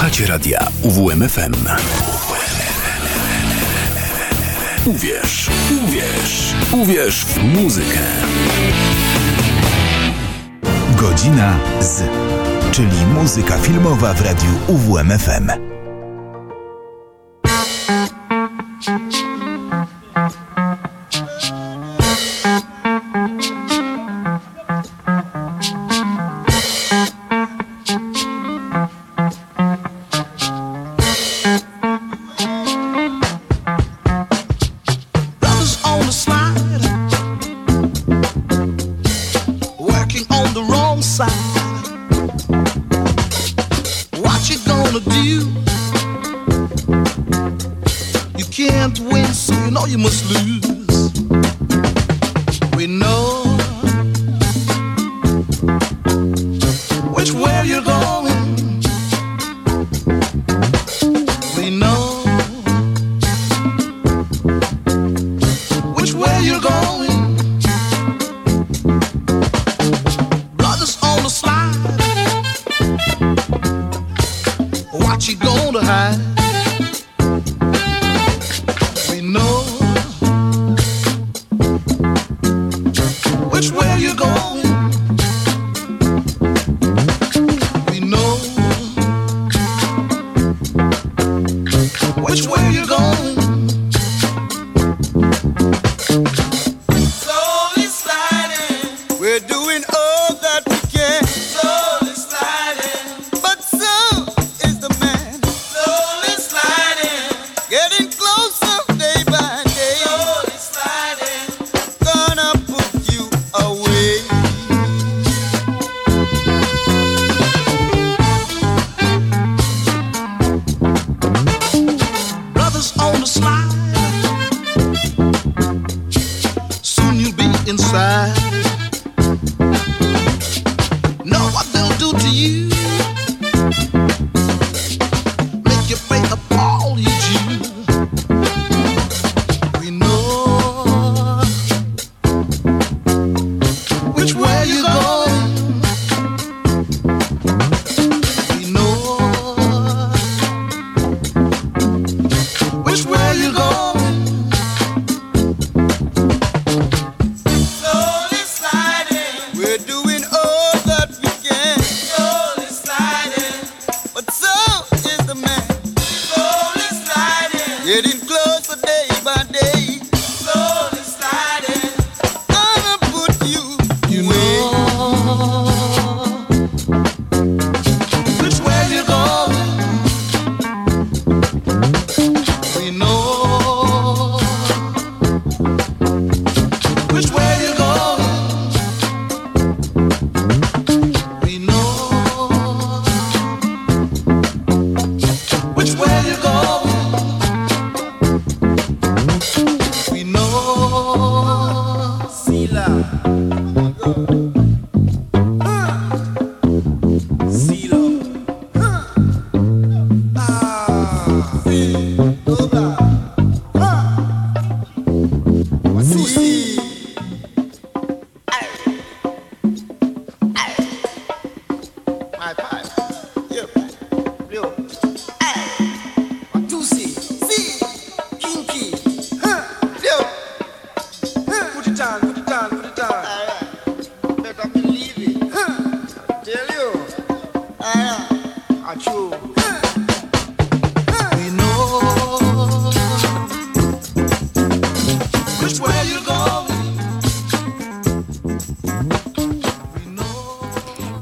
Słuchacie radia UWMFM. Uwierz, uwierz, uwierz w muzykę. Godzina z, czyli muzyka filmowa w radiu UWMFM.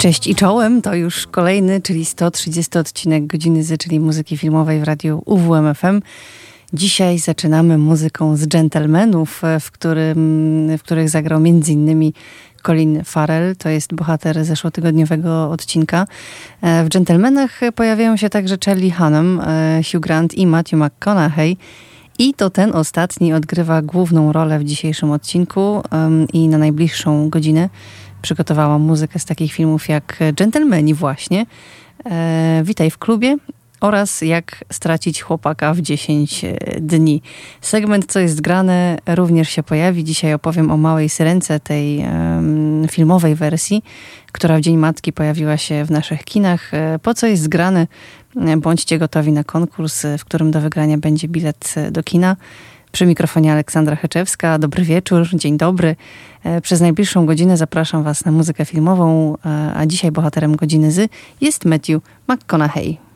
Cześć i czołem, to już kolejny, czyli 130 odcinek Godziny Z, czyli muzyki filmowej w radiu UWMFM. Dzisiaj zaczynamy muzyką z Gentlemanów, w, którym, w których zagrał m.in. Colin Farrell, to jest bohater zeszłotygodniowego odcinka. E, w Gentlemanach pojawiają się także Charlie Hunnam, e, Hugh Grant i Matthew McConaughey. I to ten ostatni odgrywa główną rolę w dzisiejszym odcinku i na najbliższą godzinę przygotowałam muzykę z takich filmów jak Gentlemani właśnie. E, witaj w klubie. oraz jak stracić chłopaka w 10 e, dni. Segment Co jest grane również się pojawi. Dzisiaj opowiem o Małej Syrence, tej um, filmowej wersji, która w Dzień Matki pojawiła się w naszych kinach. E, po co jest grane? E, bądźcie gotowi na konkurs, w którym do wygrania będzie bilet do kina. Przy mikrofonie Aleksandra Heczewska. Dobry wieczór, dzień dobry. Przez najbliższą godzinę zapraszam Was na muzykę filmową, a dzisiaj bohaterem godziny Z jest Matthew McConaughey.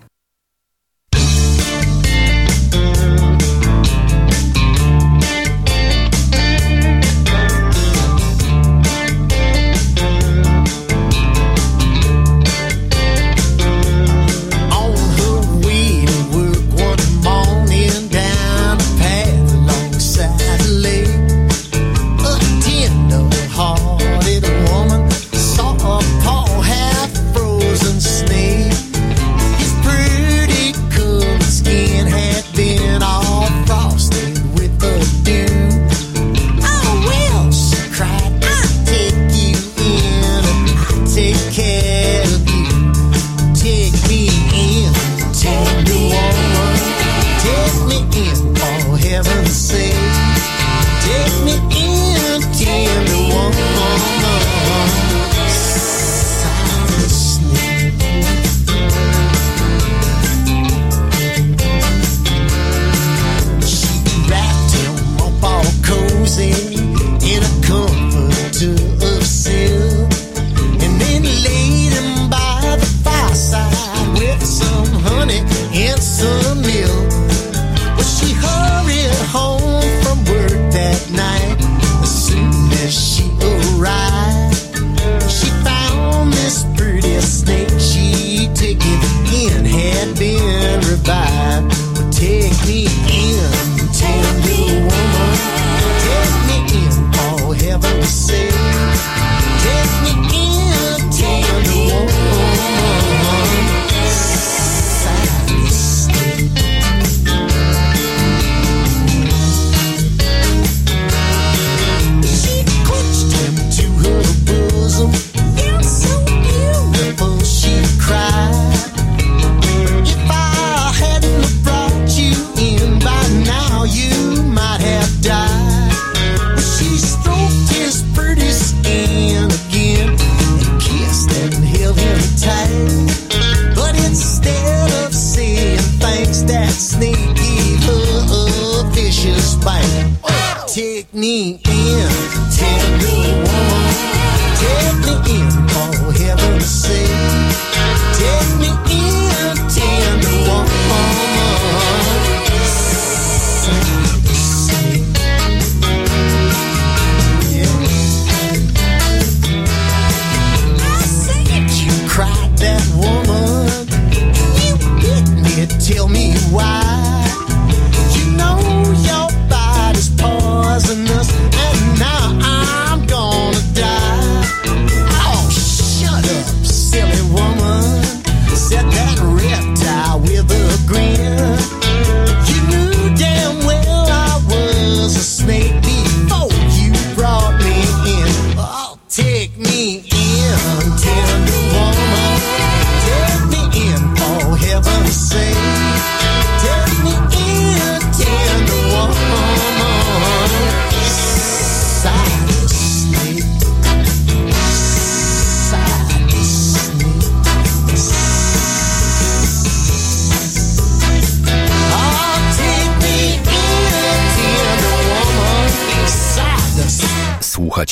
that sneaky, uh, uh, vicious bite. Take me in.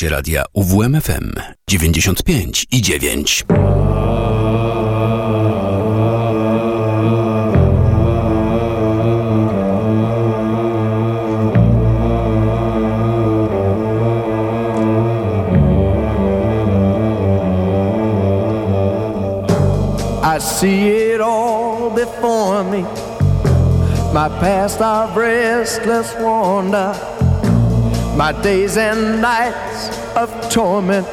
Słuchacie radia UWMFM 95 i 9. I see it all before me. My past of restless wander. my days and nights torment,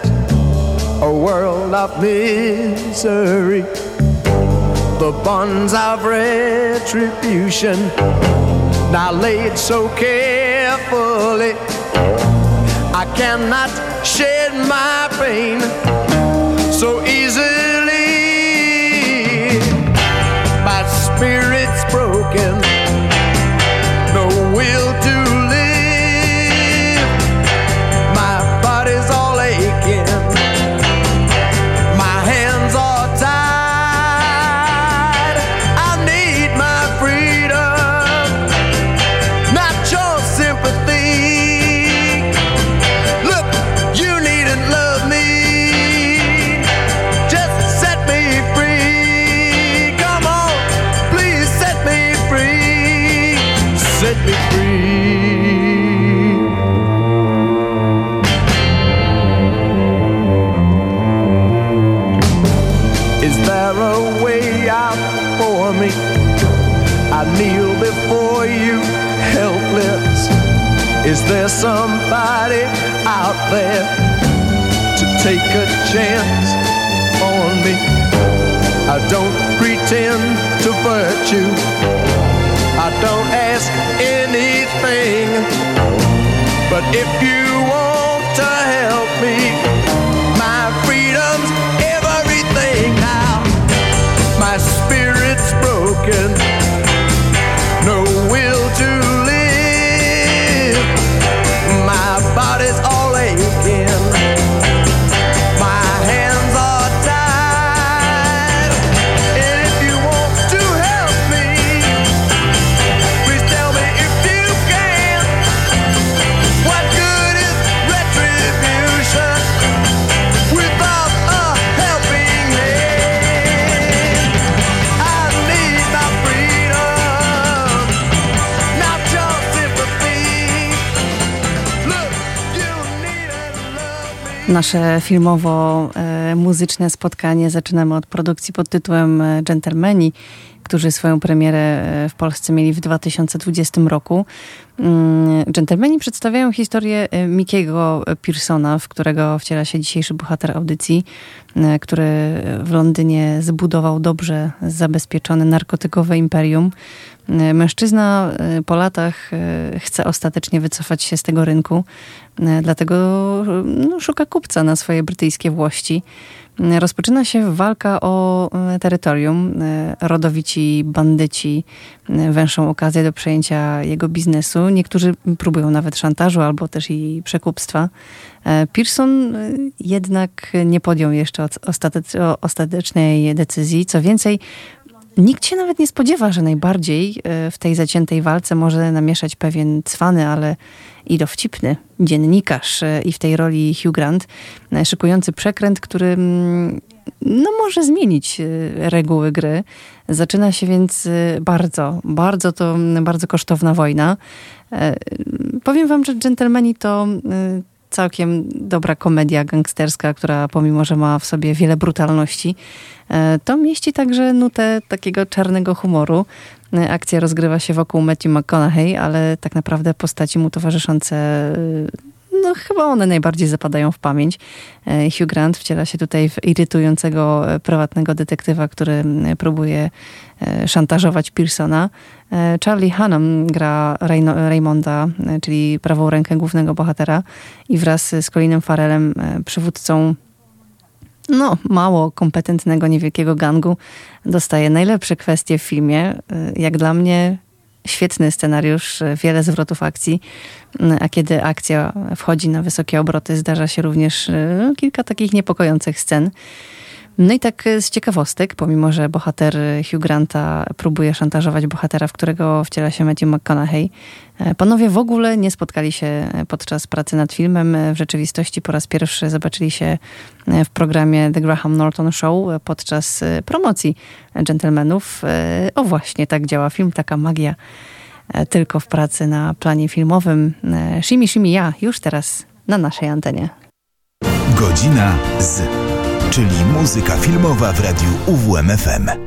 a world of misery, the bonds of retribution, now laid so carefully. I cannot shed my pain so easily. Is there somebody out there to take a chance on me? I don't pretend to virtue. I don't ask anything. But if you want to help me, my freedom's everything now. My spirit's broken. Nasze filmowo-muzyczne spotkanie zaczynamy od produkcji pod tytułem e, Gentlemani, którzy swoją premierę e, w Polsce mieli w 2020 roku. Mm, Gentlemani przedstawiają historię e, Mickiego Pearsona, w którego wciela się dzisiejszy bohater audycji, który w Londynie zbudował dobrze zabezpieczone narkotykowe imperium. Mężczyzna po latach chce ostatecznie wycofać się z tego rynku, dlatego no, szuka kupca na swoje brytyjskie włości. Rozpoczyna się walka o terytorium. Rodowici bandyci węszą okazję do przejęcia jego biznesu. Niektórzy próbują nawet szantażu albo też i przekupstwa. Pearson jednak nie podjął jeszcze ostatecznej decyzji. Co więcej, Nikt się nawet nie spodziewa, że najbardziej e, w tej zaciętej walce może namieszać pewien cwany, ale i dowcipny dziennikarz e, i w tej roli Hugh Grant, e, szykujący przekręt, który mm, no, może zmienić reguły gry. Zaczyna się więc bardzo, bardzo to bardzo kosztowna wojna. Powiem wam, że Gentlemani to całkiem dobra komedia gangsterska, która pomimo, że ma w sobie wiele brutalności, e, to mieści także nutę takiego czarnego humoru. E, akcja rozgrywa się wokół Matthew McConaughey, ale tak naprawdę postaci mu towarzyszące e, no chyba one najbardziej zapadają w pamięć. Hugh Grant wciela się tutaj w irytującego prywatnego detektywa, który próbuje szantażować Pearsona. Charlie Hunnam gra Raymonda, czyli prawą rękę głównego bohatera i wraz z Colinem Farelem, przywódcą no, mało kompetentnego, niewielkiego gangu, dostaje najlepsze kwestie w filmie. Jak dla mnie świetny scenariusz, wiele zwrotów akcji, a kiedy akcja wchodzi na wysokie obroty, zdarza się również no, kilka takich niepokojących scen. No i tak z ciekawostek, pomimo że bohater Hugh Granta próbuje szantażować bohatera, w którego wciela się Matthew McConaughey, e, panowie w ogóle nie spotkali się podczas pracy nad filmem. W rzeczywistości po raz pierwszy zobaczyli się e, w programie The Graham Norton Show podczas e, promocji Gentlemanów. O właśnie, tak działa film, taka magia tylko w pracy na planie filmowym. Shimi Shimi ja, już teraz na naszej antenie. Godzina z czyli muzyka filmowa w radiu UWMFM.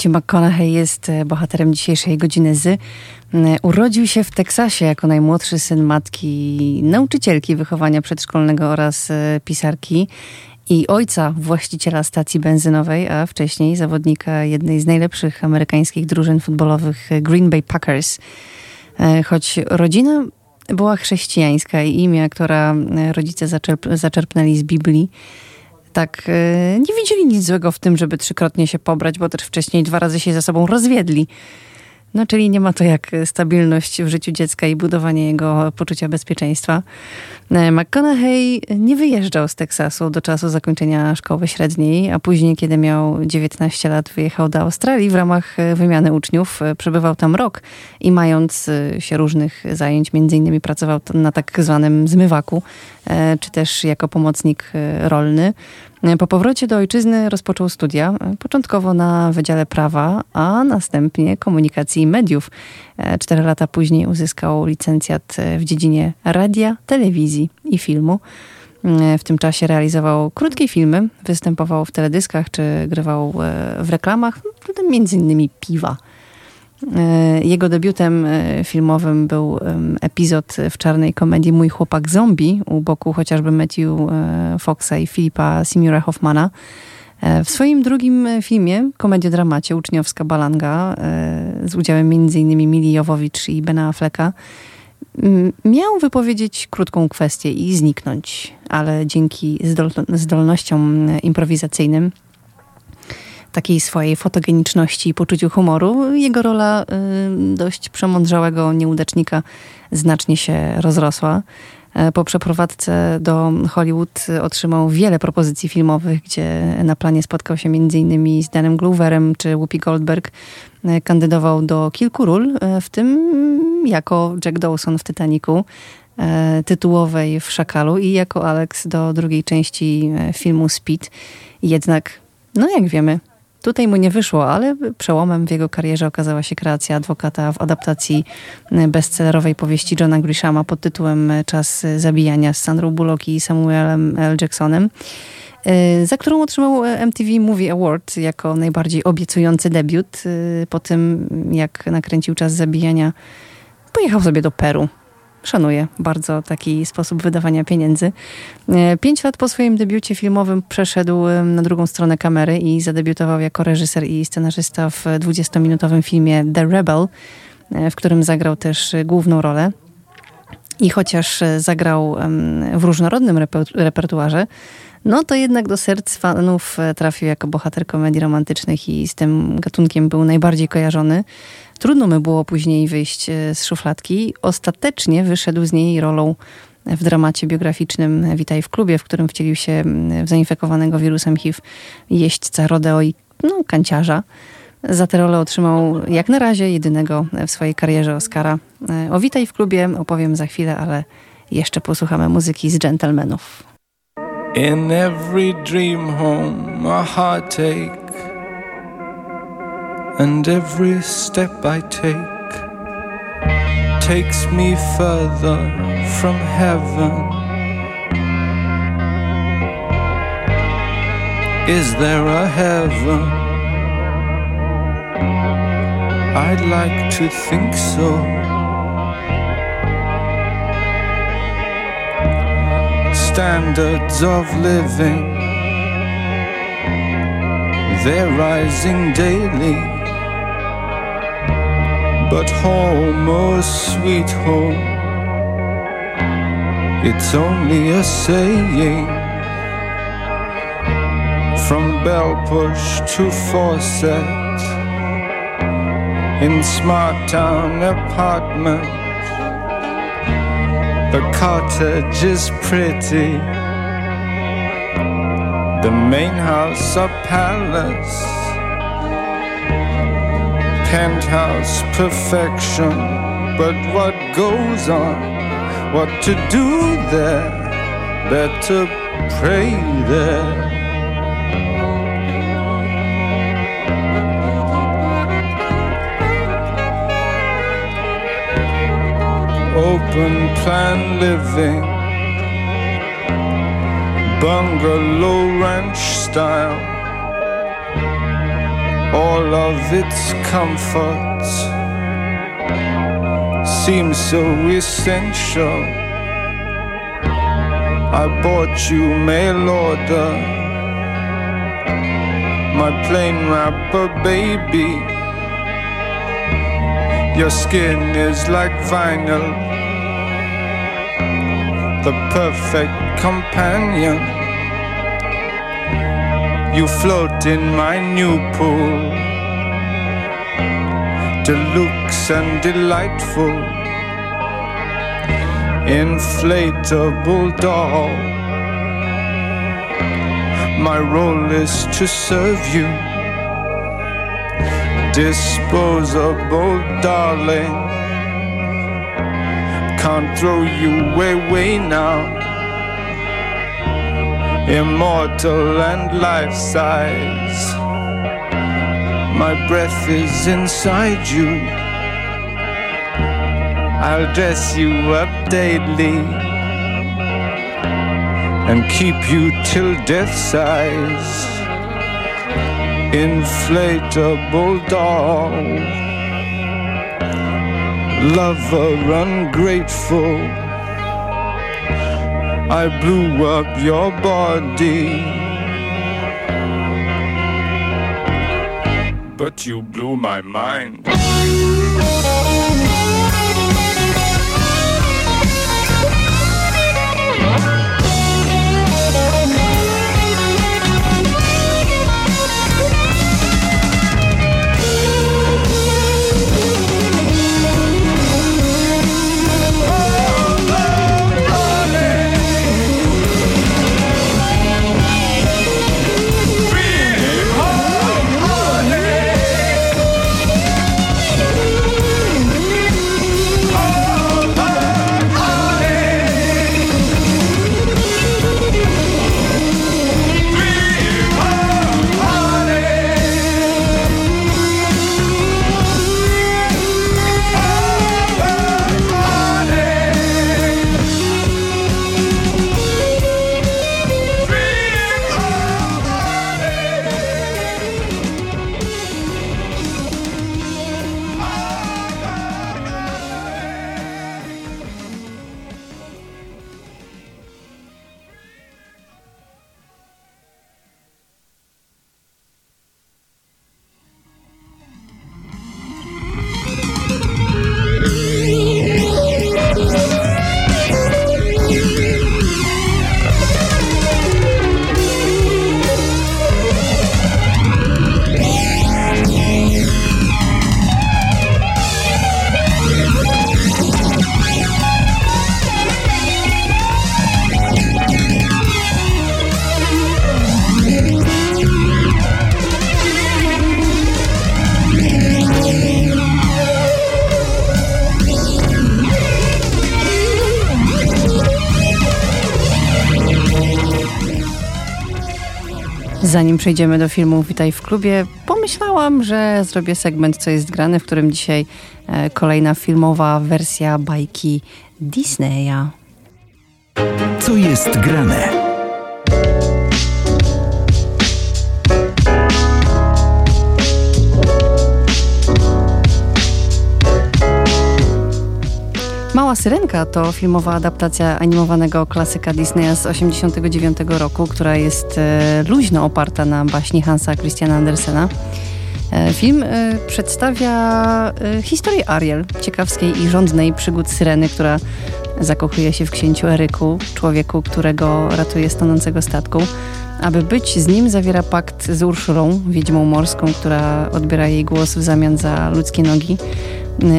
Matthew McConaughey jest e, bohaterem dzisiejszej godziny z. E, urodził się w Teksasie jako najmłodszy syn matki, nauczycielki wychowania przedszkolnego oraz e, pisarki i ojca właściciela stacji benzynowej, a wcześniej zawodnika jednej z najlepszych amerykańskich drużyn futbolowych Green Bay Packers. Choć rodzina była chrześcijańska i imię, która rodzice zaczerp zaczerpnęli z Biblii, tak e, nie widzieli nic złego w tym, żeby trzykrotnie się pobrać, bo też wcześniej dwa razy się ze sobą rozwiedli. No, czyli nie ma to jak stabilność w życiu dziecka i budowanie jego poczucia bezpieczeństwa. E, McConaughey nie wyjeżdżał z Teksasu do czasu zakończenia szkoły średniej, a później, kiedy miał 19 lat, wyjechał do Australii w ramach e, wymiany uczniów. Przebywał tam rok i mając się różnych zajęć, między innymi pracował na tak zwanym zmywaku, czy też jako pomocnik rolny. Po powrocie do ojczyzny rozpoczął studia, początkowo na Wydziale Prawa, a następnie Komunikacji i Mediów. Cztery lata później uzyskał licencjat w dziedzinie radia, telewizji i filmu. W tym czasie realizował krótkie filmy, występował w teledyskach czy grywał w reklamach, między innymi piwa. E, jego debiutem e, filmowym był epizod w czarnej komedii Mój chłopak zombie u boku chociażby Matthew e, Foxa i Filipa Simura Hoffmana. W swoim drugim filmie, komediodramacie Uczniowska Balanga z udziałem m.in. Mili Jowowicz i Bena Afflecka miał wypowiedzieć krótką kwestię i zniknąć. ale dzięki zdol zdolnościom improwizacyjnym takiej swojej fotogeniczności i poczuciu humoru, jego rola y, dość przemądrzałego nieudacznika znacznie się rozrosła. E, po przeprowadzce do Hollywood otrzymał wiele propozycji filmowych, gdzie na planie spotkał się m.in. z Danem Gloverem czy Whoopi Goldberg. E, kandydował do kilku ról, e, w tym jako Jack Dawson w Titanicu, tytułowej w Szakalu i jako Alex do drugiej części filmu Speed. Jednak, no jak wiemy, Tutaj mu nie wyszło, ale przełomem w jego karierze okazała się kreacja adwokata w adaptacji bestsellerowej powieści Johna Grishama pod tytułem Czas zabijania z Sandrą Bullock i Samuelem L. Jacksonem y, za którą otrzymał MTV Movie Award jako najbardziej obiecujący debiut. Po tym, jak nakręcił Czas zabijania, pojechał sobie do Peru szanuję bardzo taki sposób wydawania pieniędzy. E, pięć lat po swoim debiucie filmowym przeszedł na drugą stronę kamery i zadebiutował jako reżyser i scenarzysta w 20-minutowym filmie The Rebel, e, w którym zagrał też główną rolę. I chociaż zagrał w różnorodnym repertuarze, no to jednak do serc fanów e, trafił jako bohater komedii romantycznych i z tym gatunkiem był najbardziej kojarzony. Trudno mu było później wyjść e, z szufladki. Ostatecznie wyszedł z niej rolą w dramacie biograficznym Witaj w klubie, w którym wcielił się w zainfekowanego wirusem HIV jeźdźca rodeo i no, kanciarza. Za tę rolę otrzymał jak na razie jedynego w swojej karierze Oscara. E, o Witaj w klubie opowiem za chwilę, ale jeszcze posłuchamy muzyki z Gentlemanów. In every dream home a heartache And every step I take takes me further from heaven. Is there a heaven? I'd like to think so. Standards of living, they're rising daily but home, oh sweet home, it's only a saying. From bell push to faucet in smart town apartment, the cottage is pretty. The main house a palace penthouse perfection. But what goes on? What to do there? Better pray there. Open plan living, bungalow ranch style all of its comforts seem so essential. I bought you mail order, my plain wrapper baby. Your skin is like vinyl, the perfect companion. You float in my new pool, deluxe and delightful, inflatable doll. My role is to serve you, disposable darling. Can't throw you away now immortal and life size. My breath is inside you. I'll dress you up daily and keep you till death size. Inflatable doll, lover ungrateful I blew up your body. But you blew my mind. Zanim przejdziemy do filmu Witaj w klubie, pomyślałam, że zrobię segment Co jest grane, w którym dzisiaj e, kolejna filmowa wersja bajki Disneya. Co jest grane? Mała Syrenka to filmowa adaptacja animowanego klasyka Disneya z 1989 roku, która jest e, luźno oparta na baśni Hansa Christiana Andersena. E, film e, przedstawia historię Ariel, ciekawskiej i rządnej przygód Syreny, która zakochuje się w księciu Eryku, człowieku, którego ratuje stanącego statku. Aby być z nim, zawiera pakt z Urszulą, wiedźmą morską, która odbiera jej głos w zamian za ludzkie nogi.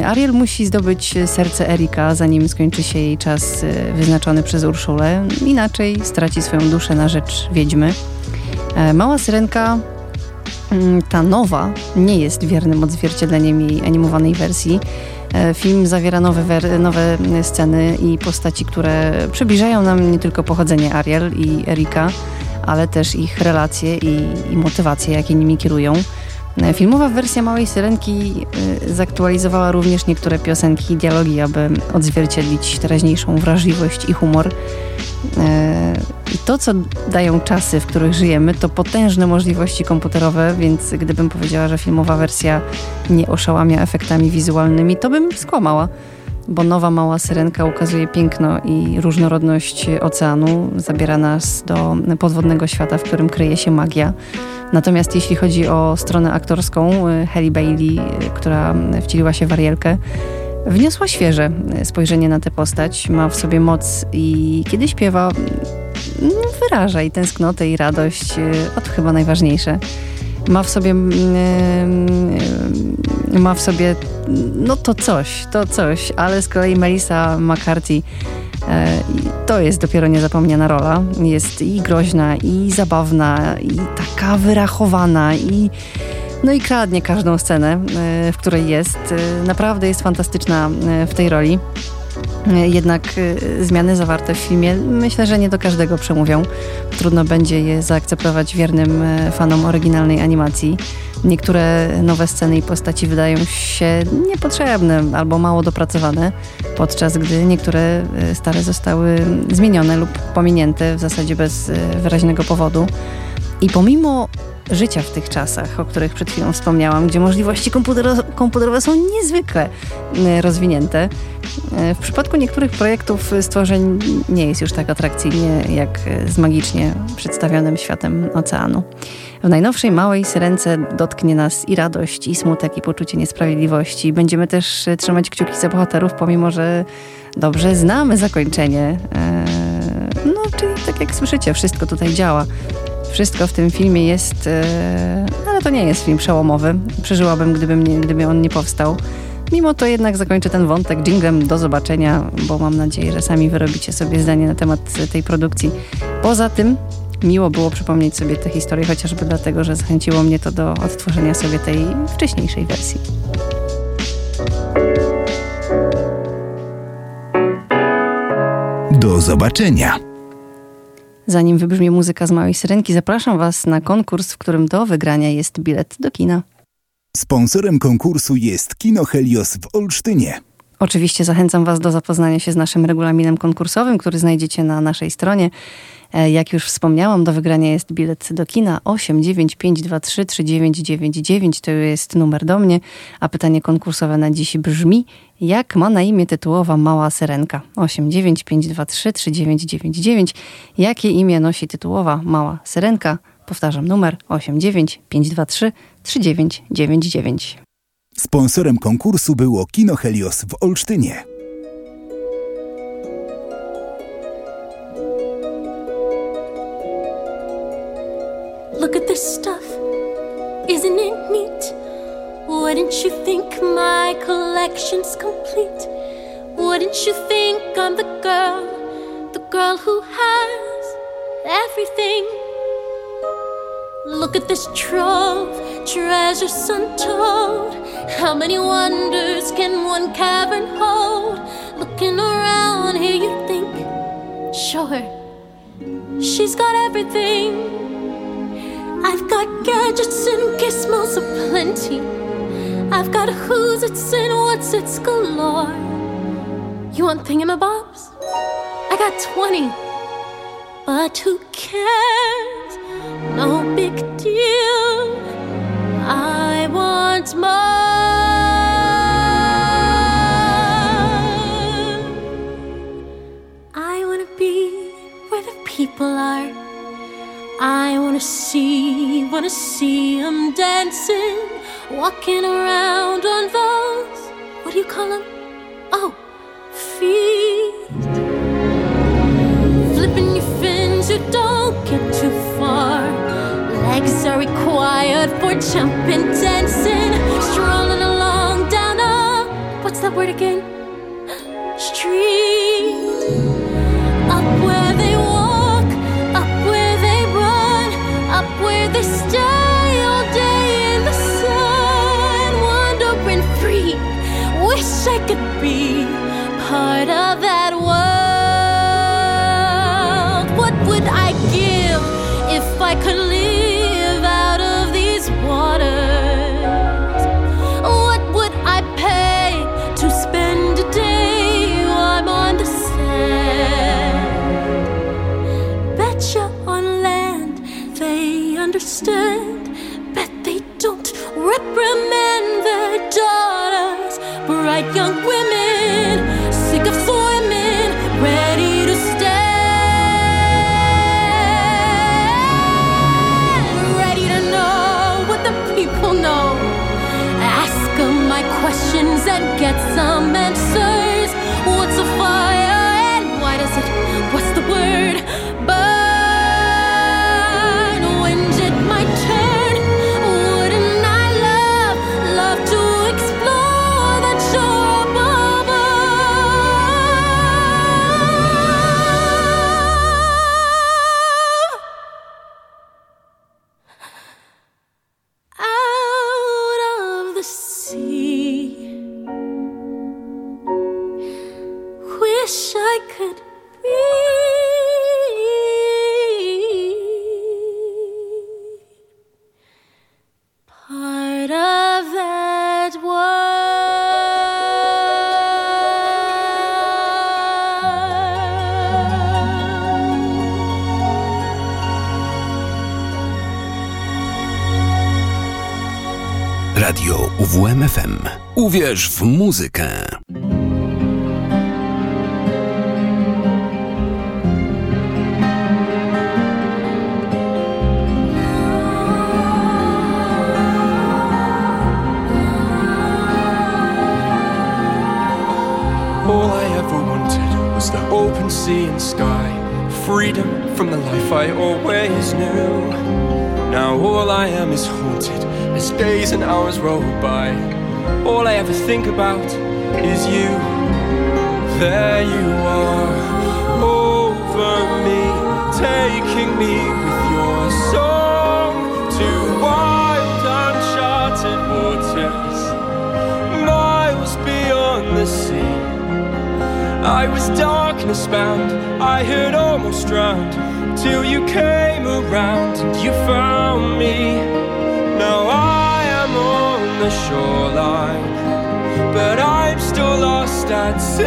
Ariel musi zdobyć serce Erika, zanim skończy się jej czas y, wyznaczony przez Urszulę, inaczej straci swoją duszę na rzecz wiedźmy. E, mała Syrenka, mm, ta nowa, nie jest wiernym odzwierciedleniem jej animowanej wersji. Film zawiera nowe, nowe sceny i postaci, które przybliżają nam nie tylko pochodzenie Ariel i Erika, ale też ich relacje i, i motywacje, jakie nimi kierują. Filmowa wersja Małej Syrenki y, zaktualizowała również niektóre piosenki i dialogi, aby odzwierciedlić teraźniejszą wrażliwość i humor. E, I to, co dają czasy, w których żyjemy, to potężne możliwości komputerowe, więc gdybym powiedziała, że filmowa wersja nie oszałamia efektami wizualnymi, to bym skłamała bo nowa mała syrenka ukazuje piękno i różnorodność oceanu, zabiera nas do podwodnego świata, w którym kryje się magia. Natomiast jeśli chodzi o stronę aktorską, y, Halle Bailey, y, która wcieliła się w Arielkę, wniosła świeże spojrzenie na tę postać. Ma w sobie moc i kiedy śpiewa, mm, wyraża i tęsknotę, i radość, y, a to chyba najważniejsze. Ma w sobie ma w sobie no to coś, to coś, ale z kolei Melissa McCarthy E, to jest dopiero niezapomniana rola. Jest i groźna, i zabawna, i taka wyrachowana, i no i kradnie każdą scenę, e, w której jest. E, naprawdę jest fantastyczna w tej roli. Jednak zmiany zawarte w filmie myślę, że nie do każdego przemówią. Trudno będzie je zaakceptować wiernym fanom oryginalnej animacji. Niektóre nowe sceny i postaci wydają się niepotrzebne albo mało dopracowane, podczas gdy niektóre e, stare zostały zmienione lub pominięte w zasadzie bez wyraźnego powodu. I pomimo życia w tych czasach, o których przed chwilą wspomniałam, gdzie możliwości komputerowe są niezwykle e, rozwinięte. W przypadku niektórych projektów stworzeń nie jest już tak atrakcyjnie jak z magicznie przedstawionym światem oceanu. W najnowszej małej syrence dotknie nas i radość, i smutek, i poczucie niesprawiedliwości. Będziemy też trzymać kciuki za bohaterów, pomimo że dobrze znamy zakończenie. No, czyli tak jak słyszycie, wszystko tutaj działa. Wszystko w tym filmie jest, e, ale to nie jest film przełomowy. Przeżyłabym, gdyby, mnie, gdyby on nie powstał. Mimo to jednak zakończę ten wątek jinglem. Do zobaczenia, bo mam nadzieję, że sami wyrobicie sobie zdanie na temat tej produkcji. Poza tym miło było przypomnieć sobie tę historię, chociażby dlatego, że zachęciło mnie to do odtworzenia sobie tej wcześniejszej wersji. Do zobaczenia. Zanim wybrzmie muzyka z Małej Syrenki, zapraszam Was na konkurs, w którym do wygrania jest bilet do kina. Sponsorem konkursu jest Kino Helios w Olsztynie. Oczywiście zachęcam Was do zapoznania się z naszym regulaminem konkursowym, który znajdziecie na naszej stronie. E, jak już wspomniałam, do wygrania jest bilet do kina 89523 3999. To jest numer do mnie, a pytanie konkursowe na dziś brzmi: jak ma na imię tytułowa mała syrenka? 89523 3999. Jakie imię nosi tytułowa mała syrenka? Powtarzam numer 89523 3999. Sponsorem konkursu było Kino Helios w Olsztynie. Look at this stuff, isn't it neat? Wouldn't you think my collection's complete? Wouldn't you think I'm the girl, the girl who has everything? Look at this trove, treasures untold. How many wonders can one cavern hold? Looking around here, you think, sure, she's got everything. I've got gadgets and gizmos aplenty. I've got who's it's and what's it's galore. You want thingamabobs? I got 20. But who cares? No big deal. I want more. I wanna be where the people are. I wanna see, wanna see them dancing, walking around on those, what do you call them? Oh, feet. Flipping your fins, you don't get too. Legs are required for jumping, dancing, strolling along down a, what's that word again? Street. Wish I could be part of that world. Radio UWMFM. Uwierz w muzykę. Sea and sky, freedom from the life I always knew. Now all I am is haunted as days and hours roll by. All I ever think about is you. There you are, over me, taking me with your song to I was darkness bound, I had almost drowned till you came around and you found me. Now I am on the shoreline, but I'm still lost at sea.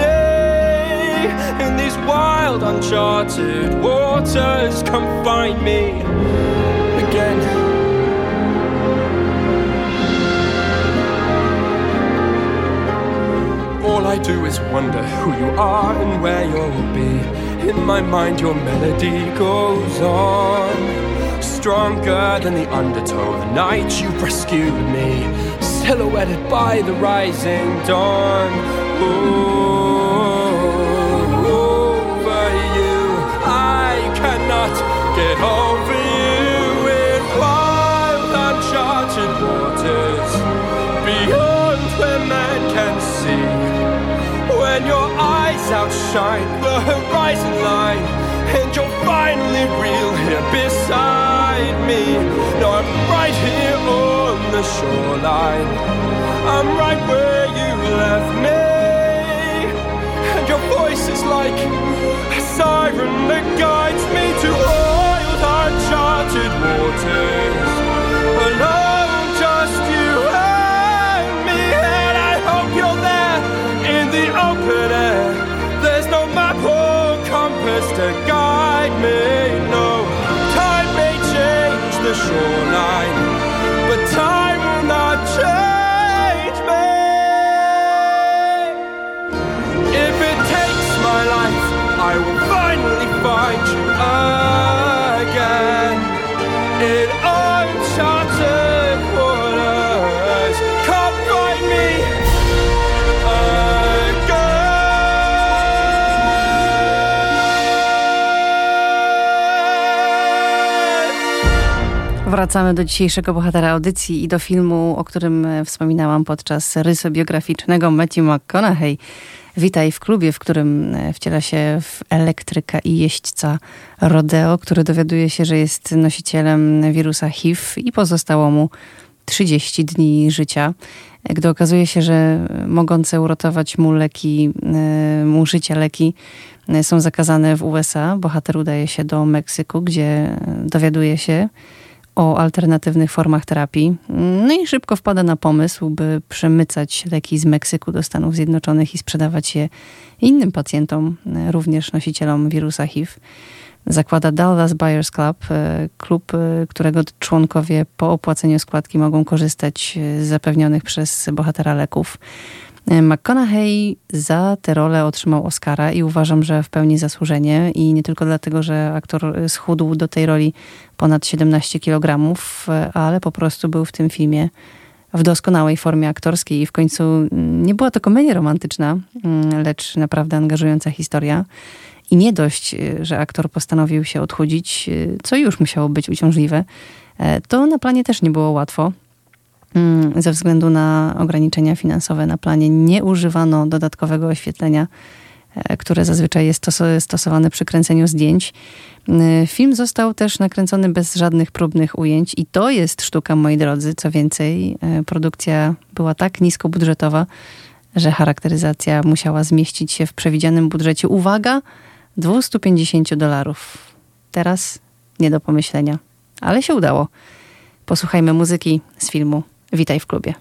In these wild, uncharted waters, come find me I do is wonder who you are and where you'll be. In my mind, your melody goes on. Stronger than the undertow, the night you rescued me. Silhouetted by the rising dawn. Ooh, shine the horizon line, and you're finally real here beside me. Now I'm right here on the shoreline. I'm right where you left me, and your voice is like a siren that guides me to wild, uncharted waters. Alone, just you and me, and I hope you're there in the open air. Me. No, time may change the shoreline, but time will not change me. If it takes my life, I will finally find you again. In Wracamy do dzisiejszego bohatera audycji i do filmu, o którym e, wspominałam podczas rysu biograficznego Matthew McConaughey. Witaj w klubie, w którym e, wciela się w elektryka i jeźdźca Rodeo, który dowiaduje się, że jest nosicielem wirusa HIV i pozostało mu 30 dni życia. E, Gdy okazuje się, że mogące uratować mu leki, mu życie leki są zakazane w USA, bohater udaje się do Meksyku, gdzie dowiaduje się o alternatywnych formach terapii. No i szybko wpada na pomysł, by przemycać leki z Meksyku do Stanów Zjednoczonych i sprzedawać je innym pacjentom, e, również nosicielom wirusa HIV. Zakłada Dallas Buyers Club, e, klub, e, którego członkowie po opłaceniu składki mogą korzystać z zapewnionych przez bohatera leków. E, McConaughey za tę rolę otrzymał Oscara i uważam, że w pełni zasłużenie. I nie tylko dlatego, że aktor schudł do tej roli ponad 17 kg, e, ale po prostu był w tym filmie w doskonałej formie aktorskiej i w końcu mm, nie była to komedia romantyczna, mm, lecz naprawdę angażująca historia. I nie dość, e, że aktor postanowił się odchudzić, co już musiało być uciążliwe, to na planie też nie było łatwo. Mm, Ze względu na ograniczenia finansowe na planie nie używano dodatkowego oświetlenia, e, które zazwyczaj jest stos- stosowane przy kręceniu zdjęć. E, Film został też nakręcony bez żadnych próbnych ujęć i to jest sztuka, moi drodzy. Co więcej, e, produkcja była tak niskobudżetowa, że charakteryzacja musiała zmieścić się w przewidzianym budżecie, uwaga, 250 dolarów. Teraz nie do pomyślenia, ale się udało. Posłuchajmy muzyki z filmu Witaj w klubie.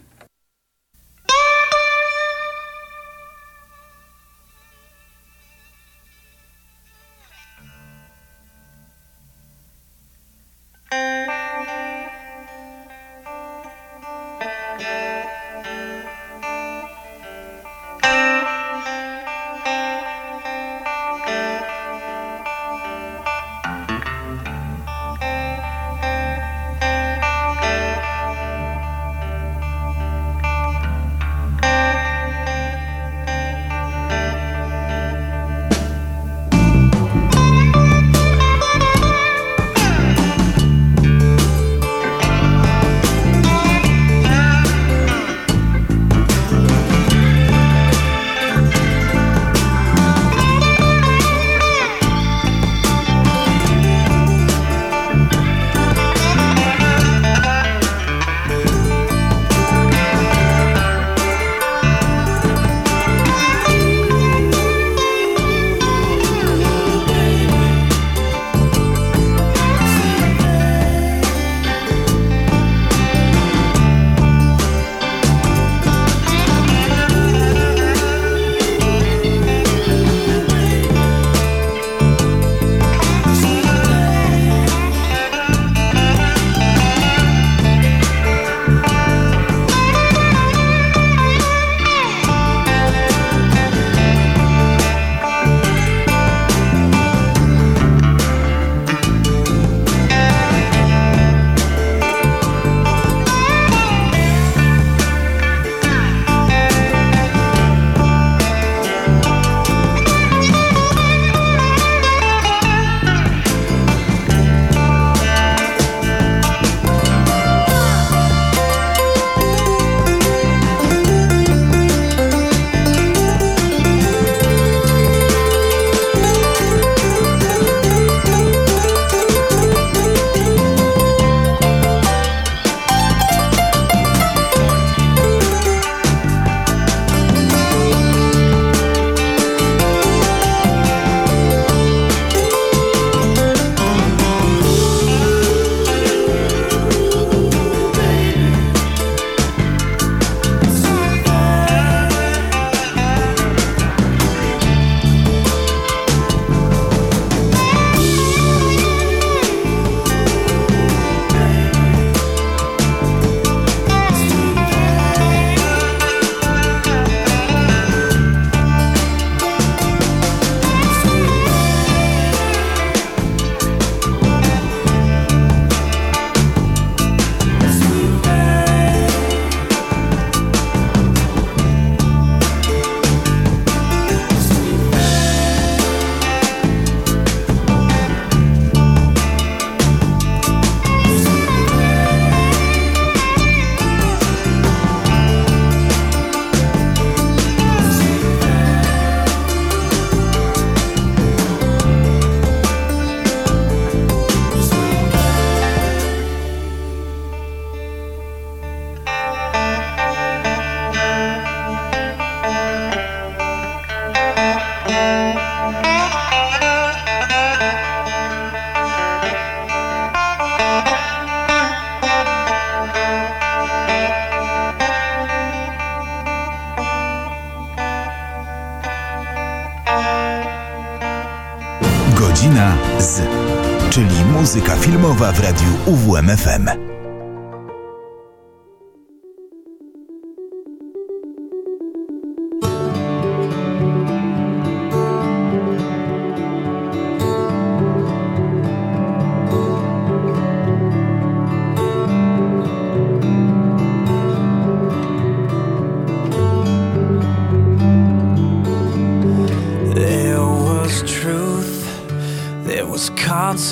Muzyka filmowa w radiu UWMFM.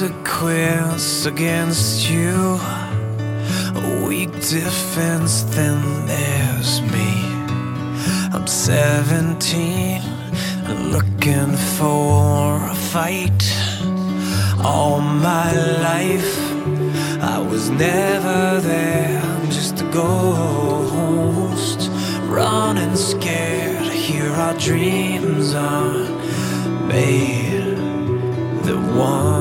consequence against you. A weak defense, then there's me. I'm 17, looking for a fight. All my life, I was never there. I'm just a ghost, running scared. Here our dreams are made. The one.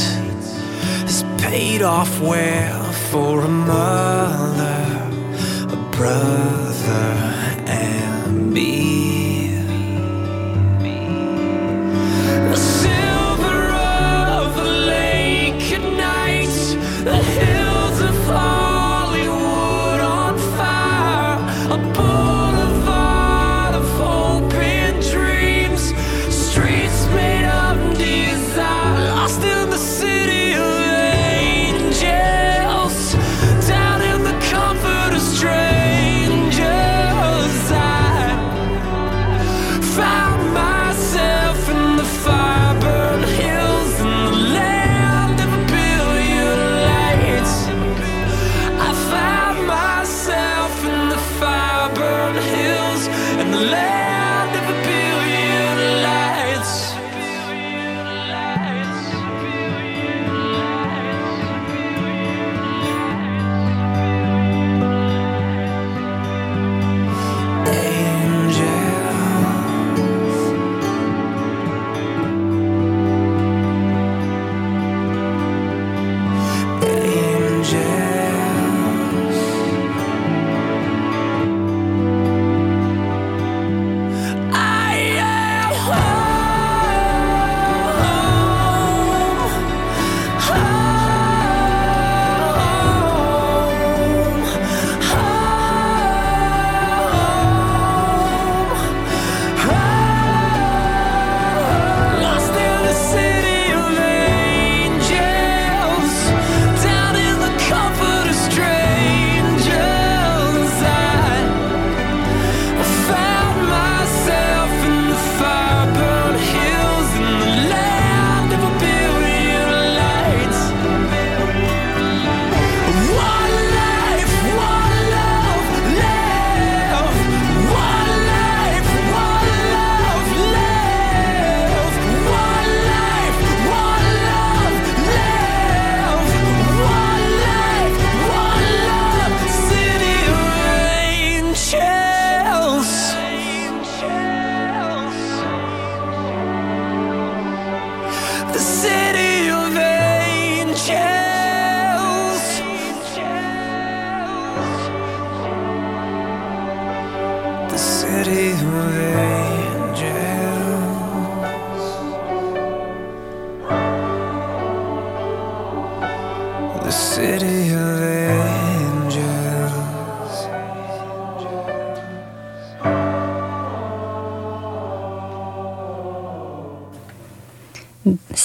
paid off well for a mother, a brother.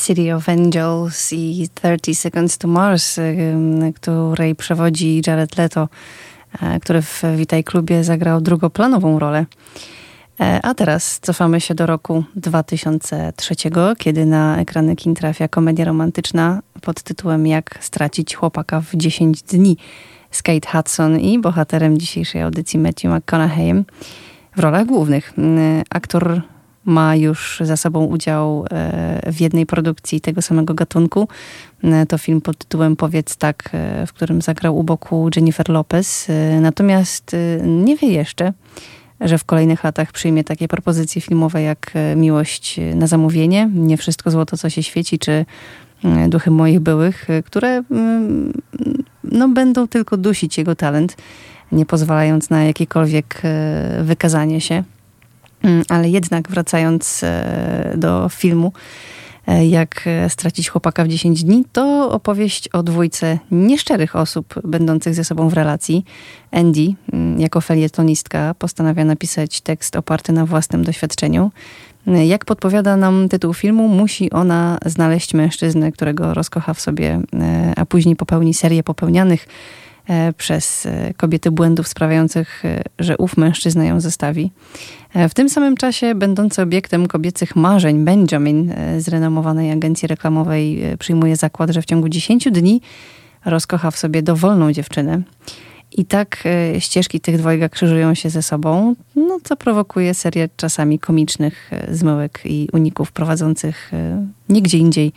City of Angels i 30 Seconds to Mars, której przewodzi Jared Leto. E, który w Witaj Klubie zagrał drugoplanową rolę. E, a teraz cofamy się do roku 2003, kiedy na ekrany kin trafia komedia romantyczna pod tytułem Jak stracić chłopaka w 10 dni z Kate Hudson i bohaterem dzisiejszej audycji Matthew McConaugheyem w rolach głównych. Mm, aktor ma już za sobą udział e, w jednej produkcji tego samego gatunku. E, to film pod tytułem Powiedz tak, w którym zagrał u boku Jennifer Lopez. Natomiast nie wie jeszcze, że w kolejnych latach przyjmie takie propozycje filmowe jak e, Miłość na zamówienie, Nie wszystko złoto, co się świeci, czy e, Duchy moich byłych, e, które mm, no, będą tylko dusić jego talent, nie pozwalając na jakiekolwiek wykazanie się. Mm, ale jednak wracając do filmu, E, jak e, stracić chłopaka w 10 dni, to opowieść o dwójce nieszczerych osób będących ze sobą w relacji. Andy, mm, jako felietonistka, postanawia napisać tekst oparty na własnym doświadczeniu. E, jak podpowiada nam tytuł filmu, musi ona znaleźć mężczyznę, którego rozkocha w sobie, a później popełni serię popełnianych przez kobiety błędów sprawiających, że ów mężczyzna ją zostawi. W tym samym czasie będący obiektem kobiecych marzeń Benjamin e, z renomowanej agencji reklamowej e, przyjmuje zakład, że w ciągu 10 dni rozkocha w sobie dowolną dziewczynę. I tak e, ścieżki tych dwojga krzyżują się ze sobą, no, co prowokuje serię czasami komicznych zmyłek i uników prowadzących nigdzie indziej,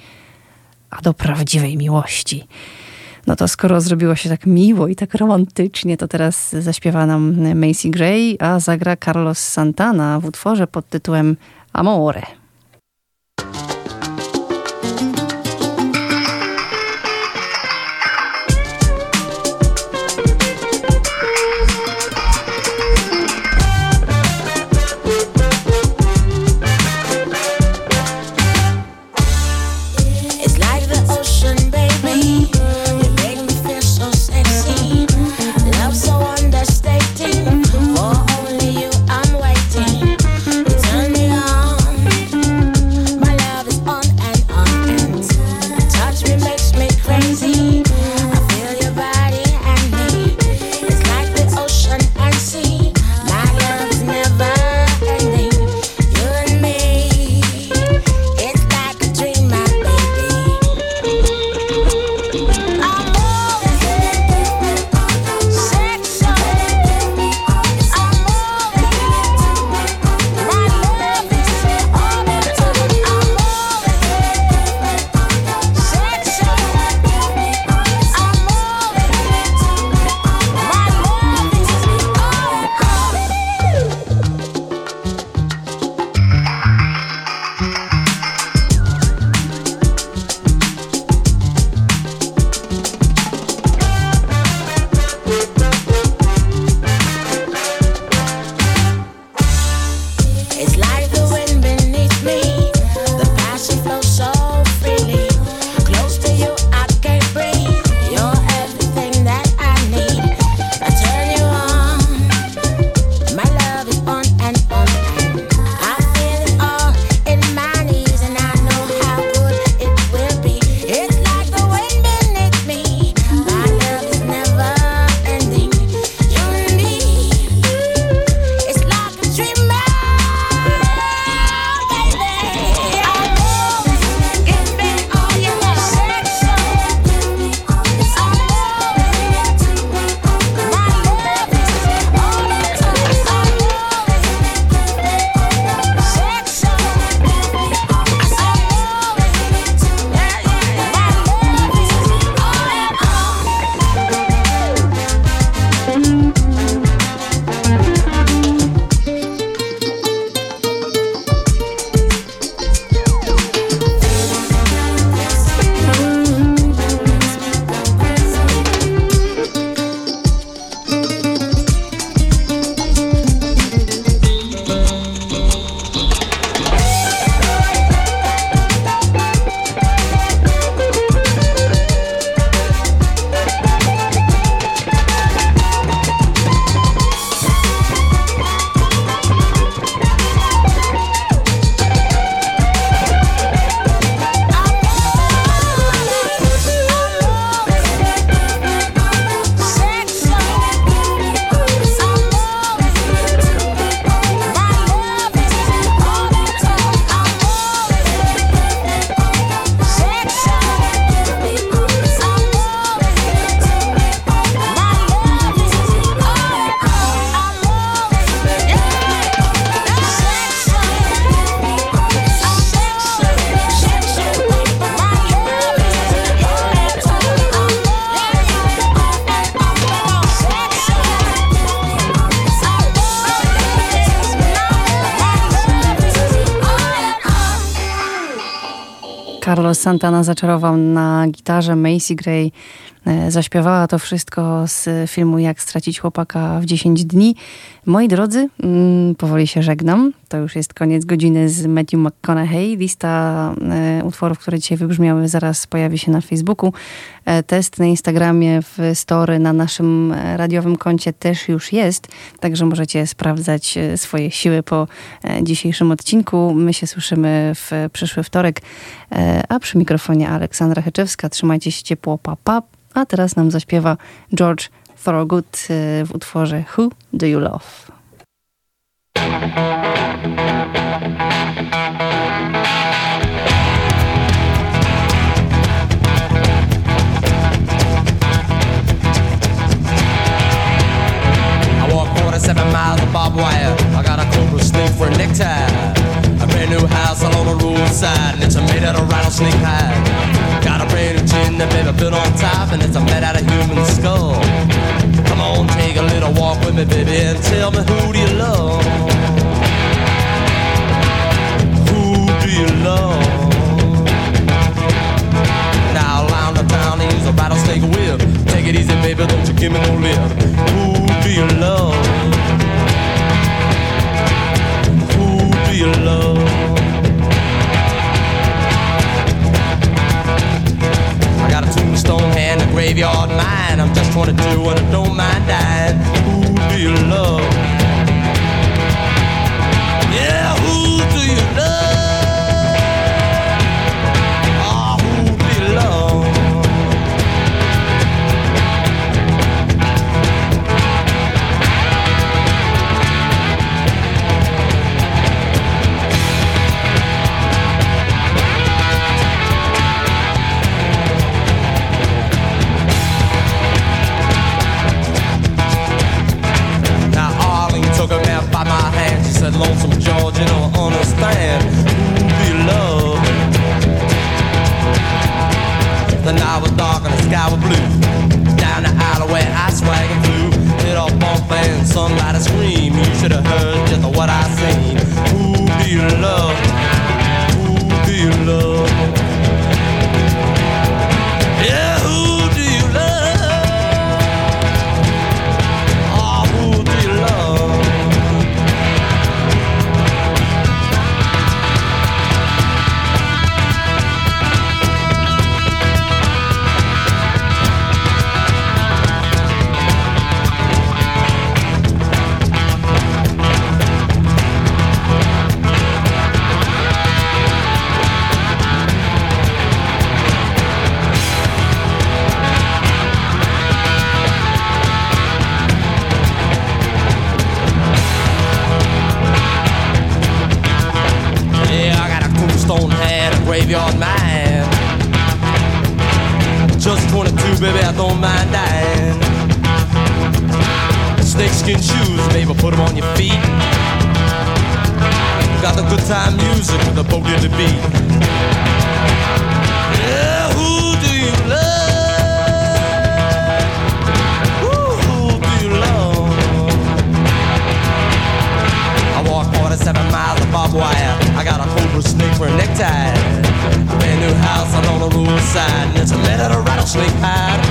a do prawdziwej miłości. No to skoro zrobiło się tak miło i tak romantycznie, to teraz zaśpiewa nam Macy Gray, a zagra Carlos Santana w utworze pod tytułem Amore. Santana zaczarował na gitarze, Macy Gray zaśpiewała to wszystko z filmu Jak stracić chłopaka w 10 dni. Moi drodzy, mm, powoli się żegnam. To już jest koniec godziny z Matthew McConaughey. Lista e, utworów, które dzisiaj wybrzmiały, zaraz pojawi się na Facebooku. E, test na Instagramie, w story, na naszym e, radiowym koncie też już jest, także możecie sprawdzać e, swoje siły po e, dzisiejszym odcinku. My się słyszymy w przyszły wtorek, e, a przy mikrofonie Aleksandra Heczewska. Trzymajcie się ciepło, pa, pa. A teraz nam zaśpiewa George Thorogood e, w utworze Who Do You Love? 47 miles of barbed wire. I got a cobra snake for a necktie. A brand new house the roadside, and it's made out of rattlesnake hide. Got a that baby built on top, and it's a made out of human skull. Come on, take a little walk with me, baby, and tell me who do you love? Who do you love? Now around the town, use a rattlesnake whip. Take it easy, baby, don't you give me no lip. Who do you love? 22, baby, I don't mind dying. Snakeskin shoes, baby, put 'em on your feet. Got the good time music with the boat in the beat. Yeah, who do you love? Who, who do you love? I walk 47 miles of barbed wire. I got a cobra snake for a necktie. A house out on the roadside, and it's a made out of rattlesnake hide.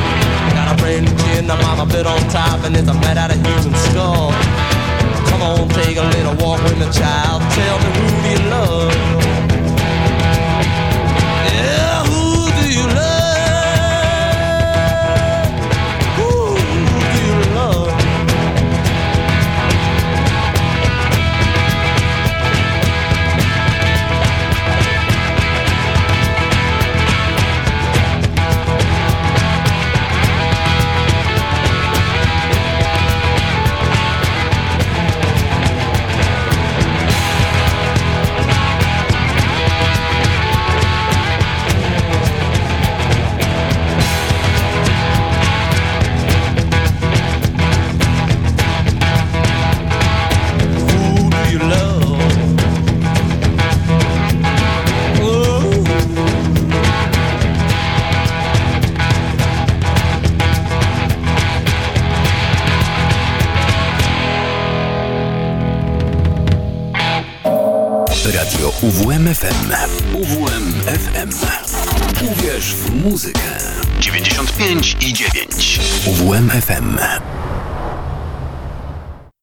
Got a brand new chin, the mama bit on top, and it's a made out of human skull. Come on, take a little walk with me, child. Tell me who do you love?